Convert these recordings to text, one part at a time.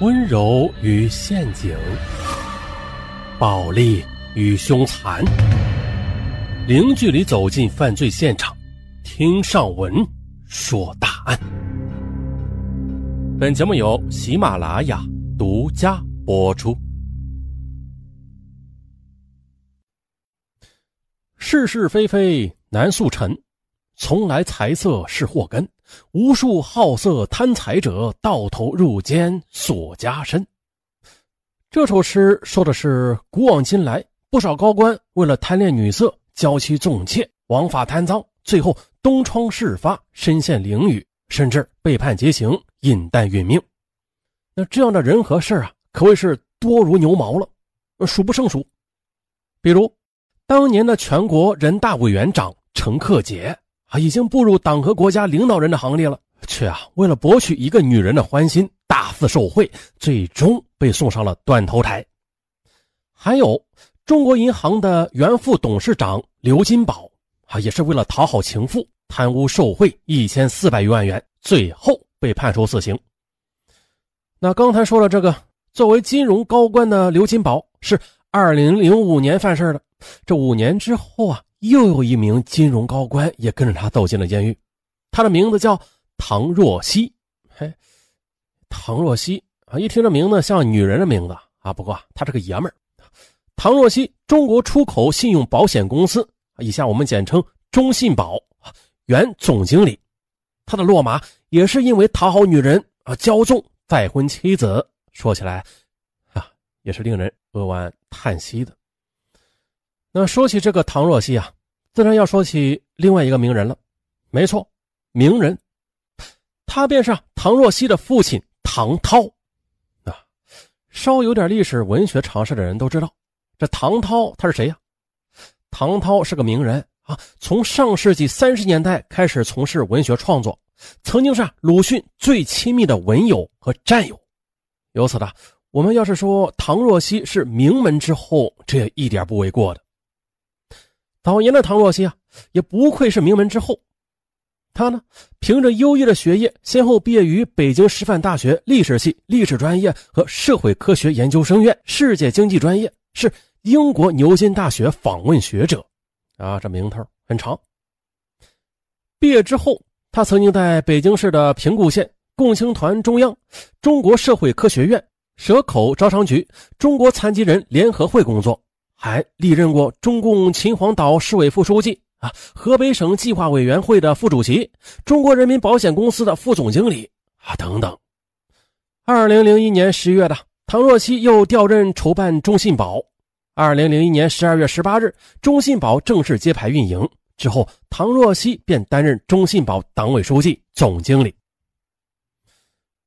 温柔与陷阱，暴力与凶残，零距离走进犯罪现场，听上文说大案。本节目由喜马拉雅独家播出。是是非非难速成，从来财色是祸根。无数好色贪财者，到头入监锁家身。这首诗说的是古往今来不少高官为了贪恋女色，娇妻纵妾，枉法贪赃，最后东窗事发，身陷囹圄，甚至被判极刑，饮弹殒命。那这样的人和事啊，可谓是多如牛毛了，数不胜数。比如，当年的全国人大委员长陈克杰。啊，已经步入党和国家领导人的行列了，却啊为了博取一个女人的欢心，大肆受贿，最终被送上了断头台。还有中国银行的原副董事长刘金宝，啊，也是为了讨好情妇，贪污受贿一千四百余万元，最后被判处死刑。那刚才说了这个，作为金融高官的刘金宝是二零零五年犯事的，这五年之后啊。又有一名金融高官也跟着他走进了监狱，他的名字叫唐若曦。嘿，唐若曦啊，一听这名字像女人的名字啊。不过他是个爷们儿。唐若曦，中国出口信用保险公司以下我们简称中信保原总经理。他的落马也是因为讨好女人啊，骄纵再婚妻子。说起来啊，也是令人扼腕叹息的。那说起这个唐若曦啊，自然要说起另外一个名人了。没错，名人，他便是唐若曦的父亲唐涛。啊，稍有点历史文学常识的人都知道，这唐涛他是谁呀？唐涛是个名人啊，从上世纪三十年代开始从事文学创作，曾经是鲁迅最亲密的文友和战友。由此呢，我们要是说唐若曦是名门之后，这也一点不为过的。早年的唐若曦啊，也不愧是名门之后。他呢，凭着优异的学业，先后毕业于北京师范大学历史系历史专业和社会科学研究生院世界经济专业，是英国牛津大学访问学者。啊，这名头很长。毕业之后，他曾经在北京市的平谷县共青团中央、中国社会科学院、蛇口招商局、中国残疾人联合会工作。还历任过中共秦皇岛市委副书记啊，河北省计划委员会的副主席，中国人民保险公司的副总经理啊等等。二零零一年十月的，唐若曦又调任筹办中信保。二零零一年十二月十八日，中信保正式揭牌运营之后，唐若曦便担任中信保党委书记、总经理。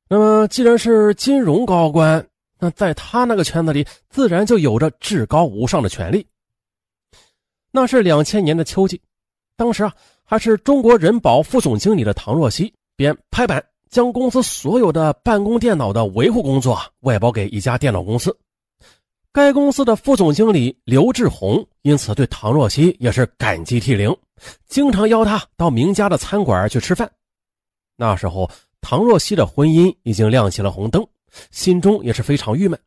那么，既然是金融高官。那在他那个圈子里，自然就有着至高无上的权利。那是两千年的秋季，当时啊，还是中国人保副总经理的唐若曦，便拍板将公司所有的办公电脑的维护工作外包给一家电脑公司。该公司的副总经理刘志宏因此对唐若曦也是感激涕零，经常邀她到名家的餐馆去吃饭。那时候，唐若曦的婚姻已经亮起了红灯。心中也是非常郁闷，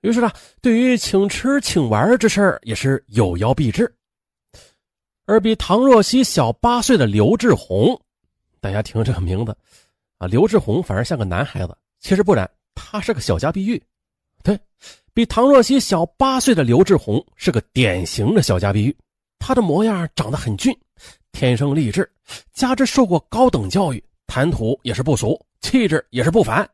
于是呢，对于请吃请玩这事儿也是有邀必至。而比唐若曦小八岁的刘志宏，大家听这个名字啊，刘志宏反而像个男孩子，其实不然，他是个小家碧玉。对比唐若曦小八岁的刘志宏是个典型的小家碧玉，他的模样长得很俊，天生丽质，加之受过高等教育，谈吐也是不俗，气质也是不凡。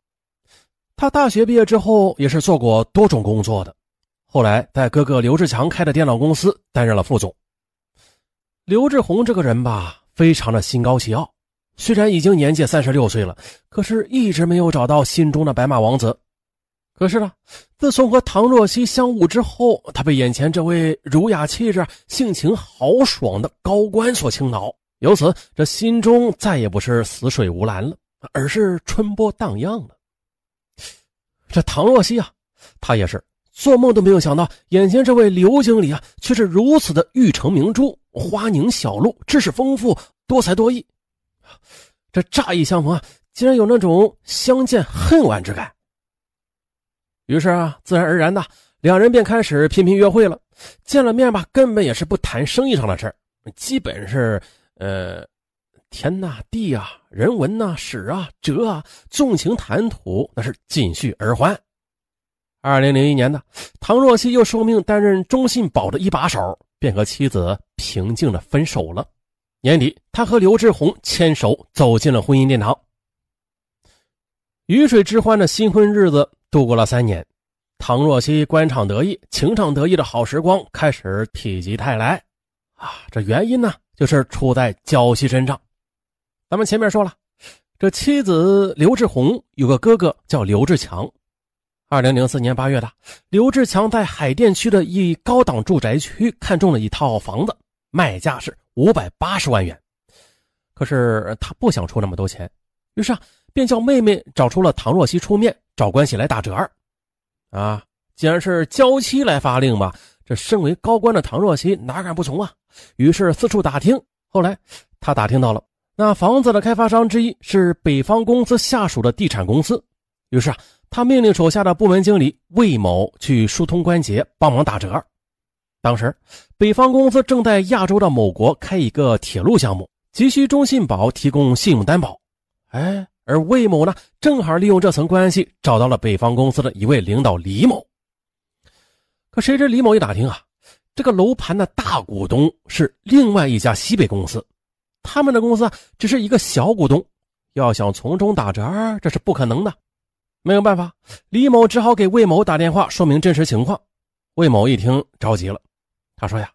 他大学毕业之后也是做过多种工作的，后来在哥哥刘志强开的电脑公司担任了副总。刘志宏这个人吧，非常的心高气傲，虽然已经年届三十六岁了，可是一直没有找到心中的白马王子。可是呢，自从和唐若曦相晤之后，他被眼前这位儒雅气质、性情豪爽的高官所倾倒，由此这心中再也不是死水无澜了，而是春波荡漾了。这唐若曦啊，她也是做梦都没有想到，眼前这位刘经理啊，却是如此的玉成明珠、花凝小露，知识丰富，多才多艺。这乍一相逢啊，竟然有那种相见恨晚之感。于是啊，自然而然的，两人便开始频频约会了。见了面吧，根本也是不谈生意上的事，基本是呃，天呐、地啊、人文呐、史啊、哲啊，纵情谈吐，那是尽续而欢。二零零一年的，唐若曦又受命担任中信宝的一把手，便和妻子平静的分手了。年底，他和刘志宏牵手走进了婚姻殿堂。鱼水之欢的新婚日子度过了三年，唐若曦官场得意、情场得意的好时光开始否极泰来。啊，这原因呢，就是出在娇妻身上。咱们前面说了，这妻子刘志红有个哥哥叫刘志强。二零零四年八月的，刘志强在海淀区的一高档住宅区看中了一套房子，卖价是五百八十万元。可是他不想出那么多钱，于是啊，便叫妹妹找出了唐若曦出面，找关系来打折。啊，既然是娇妻来发令嘛，这身为高官的唐若曦哪敢不从啊？于是四处打听，后来他打听到了那房子的开发商之一是北方公司下属的地产公司，于是啊。他命令手下的部门经理魏某去疏通关节，帮忙打折。当时，北方公司正在亚洲的某国开一个铁路项目，急需中信保提供信用担保。哎，而魏某呢，正好利用这层关系找到了北方公司的一位领导李某。可谁知李某一打听啊，这个楼盘的大股东是另外一家西北公司，他们的公司只是一个小股东，要想从中打折，这是不可能的。没有办法，李某只好给魏某打电话说明真实情况。魏某一听着急了，他说：“呀，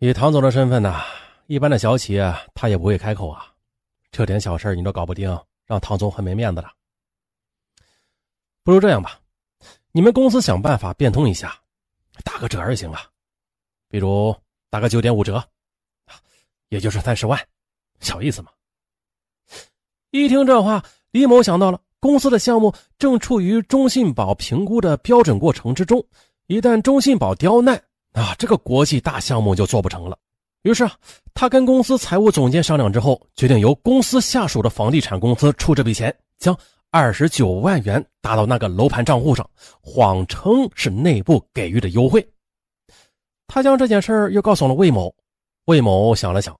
以唐总的身份呢，一般的小企业他也不会开口啊，这点小事你都搞不定，让唐总很没面子了。不如这样吧，你们公司想办法变通一下，打个折也行啊，比如打个九点五折，也就是三十万，小意思嘛。”一听这话，李某想到了。公司的项目正处于中信保评估的标准过程之中，一旦中信保刁难，啊，这个国际大项目就做不成了。于是啊，他跟公司财务总监商量之后，决定由公司下属的房地产公司出这笔钱，将二十九万元打到那个楼盘账户上，谎称是内部给予的优惠。他将这件事又告诉了魏某，魏某想了想，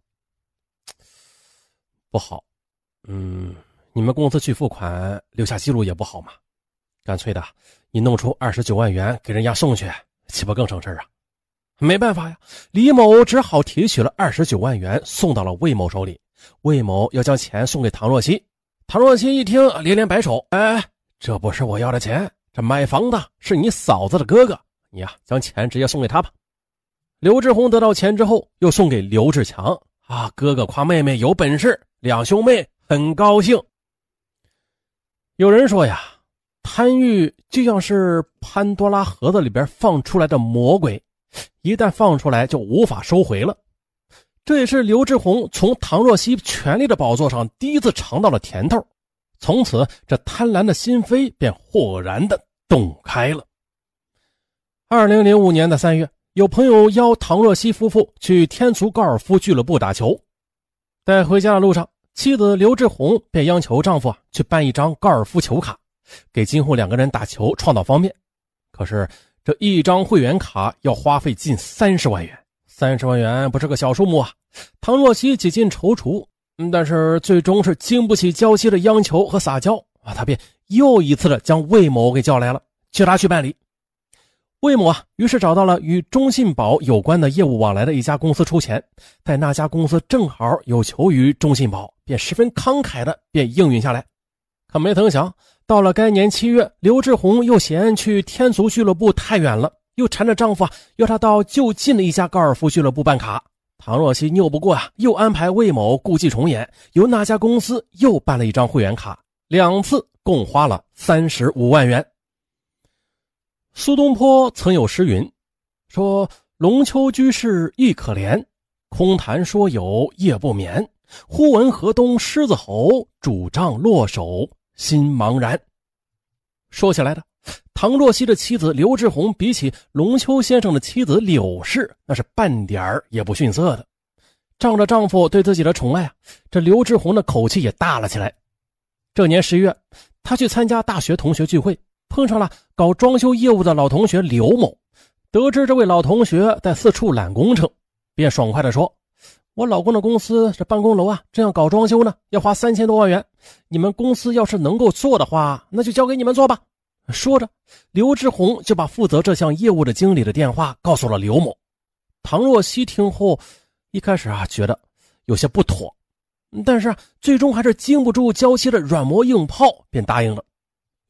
不好，嗯。你们公司去付款留下记录也不好嘛，干脆的，你弄出二十九万元给人家送去，岂不更省事啊？没办法呀，李某只好提取了二十九万元送到了魏某手里。魏某要将钱送给唐若曦，唐若曦一听连连摆手：“哎，这不是我要的钱，这买房的是你嫂子的哥哥，你呀将钱直接送给他吧。”刘志宏得到钱之后，又送给刘志强啊，哥哥夸妹妹有本事，两兄妹很高兴。有人说呀，贪欲就像是潘多拉盒子里边放出来的魔鬼，一旦放出来就无法收回了。这也是刘志宏从唐若曦权力的宝座上第一次尝到了甜头，从此这贪婪的心扉便豁然的洞开了。二零零五年的三月，有朋友邀唐若曦夫妇去天足高尔夫俱乐部打球，在回家的路上。妻子刘志宏便央求丈夫去办一张高尔夫球卡，给今后两个人打球创造方便。可是这一张会员卡要花费近三十万元，三十万元不是个小数目啊！唐若曦几近踌躇，但是最终是经不起娇妻的央求和撒娇啊，他便又一次的将魏某给叫来了，叫他去办理。魏某啊，于是找到了与中信保有关的业务往来的一家公司出钱，在那家公司正好有求于中信保，便十分慷慨的便应允下来。可没曾想，到了该年七月，刘志宏又嫌去天足俱乐部太远了，又缠着丈夫啊，要他到就近的一家高尔夫俱乐部办卡。唐若曦拗不过啊，又安排魏某故伎重演，由那家公司又办了一张会员卡，两次共花了三十五万元。苏东坡曾有诗云：“说龙丘居士亦可怜，空谈说有夜不眠。忽闻河东狮子吼，主帐落手心茫然。”说起来的，唐若曦的妻子刘志宏比起龙丘先生的妻子柳氏，那是半点儿也不逊色的。仗着丈夫对自己的宠爱啊，这刘志宏的口气也大了起来。这年十月，他去参加大学同学聚会。碰上了搞装修业务的老同学刘某。得知这位老同学在四处揽工程，便爽快地说：“我老公的公司这办公楼啊，正要搞装修呢，要花三千多万元。你们公司要是能够做的话，那就交给你们做吧。”说着，刘志宏就把负责这项业务的经理的电话告诉了刘某。唐若曦听后，一开始啊觉得有些不妥，但是最终还是经不住娇妻的软磨硬泡，便答应了。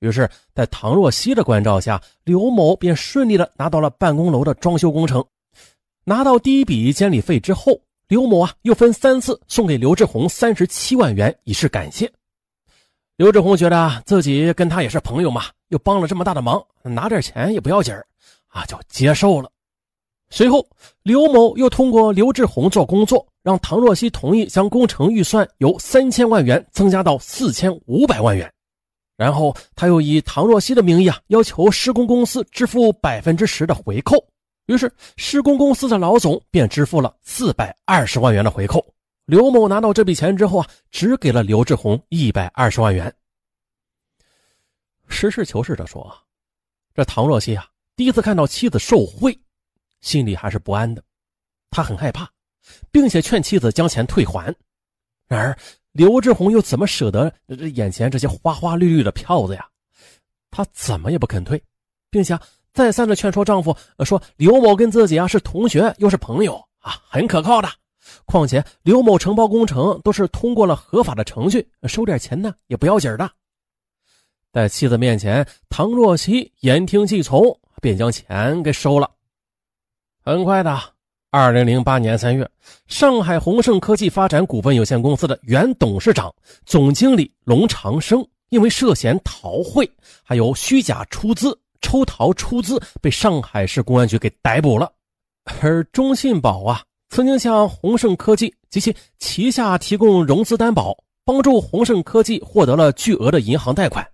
于是，在唐若曦的关照下，刘某便顺利的拿到了办公楼的装修工程。拿到第一笔监理费之后，刘某啊又分三次送给刘志宏三十七万元以示感谢。刘志宏觉得自己跟他也是朋友嘛，又帮了这么大的忙，拿点钱也不要紧啊，就接受了。随后，刘某又通过刘志宏做工作，让唐若曦同意将工程预算由三千万元增加到四千五百万元。然后他又以唐若曦的名义啊，要求施工公司支付百分之十的回扣。于是施工公司的老总便支付了四百二十万元的回扣。刘某拿到这笔钱之后啊，只给了刘志宏一百二十万元。实事求是的说啊，这唐若曦啊，第一次看到妻子受贿，心里还是不安的，他很害怕，并且劝妻子将钱退还。然而。刘志宏又怎么舍得这眼前这些花花绿绿的票子呀？他怎么也不肯退，并且再三的劝说丈夫说：“刘某跟自己啊是同学，又是朋友啊，很可靠的。况且刘某承包工程都是通过了合法的程序，收点钱呢也不要紧的。”在妻子面前，唐若曦言听计从，便将钱给收了。很快的。二零零八年三月，上海宏盛科技发展股份有限公司的原董事长、总经理龙长生，因为涉嫌逃汇，还有虚假出资、抽逃出资，被上海市公安局给逮捕了。而中信保啊，曾经向宏盛科技及其旗下提供融资担保，帮助宏盛科技获得了巨额的银行贷款。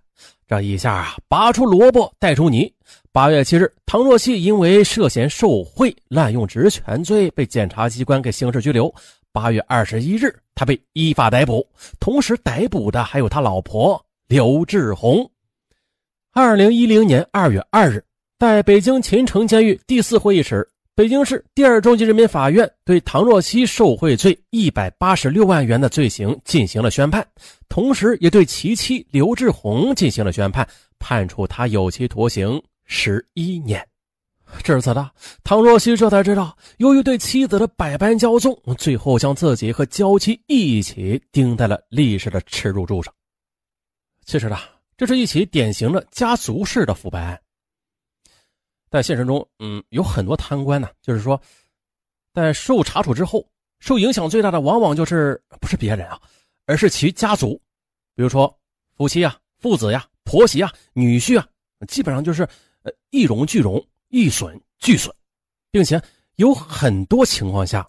这一下啊，拔出萝卜带出泥。八月七日，唐若曦因为涉嫌受贿、滥用职权罪被检察机关给刑事拘留。八月二十一日，他被依法逮捕。同时逮捕的还有他老婆刘志宏。二零一零年二月二日，在北京秦城监狱第四会议室。北京市第二中级人民法院对唐若曦受贿罪一百八十六万元的罪行进行了宣判，同时也对其妻刘志宏进行了宣判，判处他有期徒刑十一年。至此的唐若曦这才知道，由于对妻子的百般骄纵，最后将自己和娇妻一起钉在了历史的耻辱柱上。其实呢，这是一起典型的家族式的腐败案。在现实中，嗯，有很多贪官呢，就是说，在受查处之后，受影响最大的往往就是不是别人啊，而是其家族，比如说夫妻啊、父子呀、婆媳啊、女婿啊，基本上就是呃一荣俱荣，一损俱损，并且有很多情况下，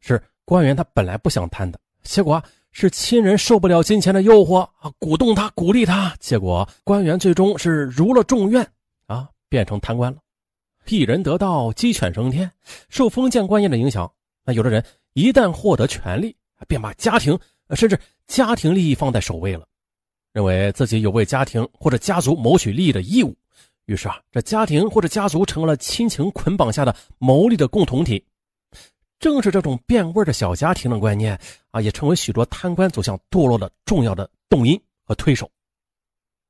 是官员他本来不想贪的，结果是亲人受不了金钱的诱惑啊，鼓动他、鼓励他，结果官员最终是如了众愿啊，变成贪官了。一人得道，鸡犬升天。受封建观念的影响，那有的人一旦获得权力，便把家庭甚至家庭利益放在首位了，认为自己有为家庭或者家族谋取利益的义务。于是啊，这家庭或者家族成了亲情捆绑下的牟利的共同体。正是这种变味的小家庭的观念啊，也成为许多贪官走向堕落的重要的动因和推手。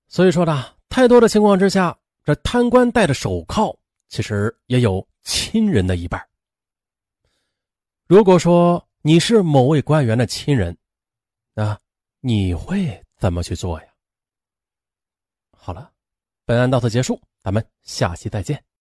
所以说呢，太多的情况之下，这贪官戴着手铐。其实也有亲人的一半。如果说你是某位官员的亲人，那你会怎么去做呀？好了，本案到此结束，咱们下期再见。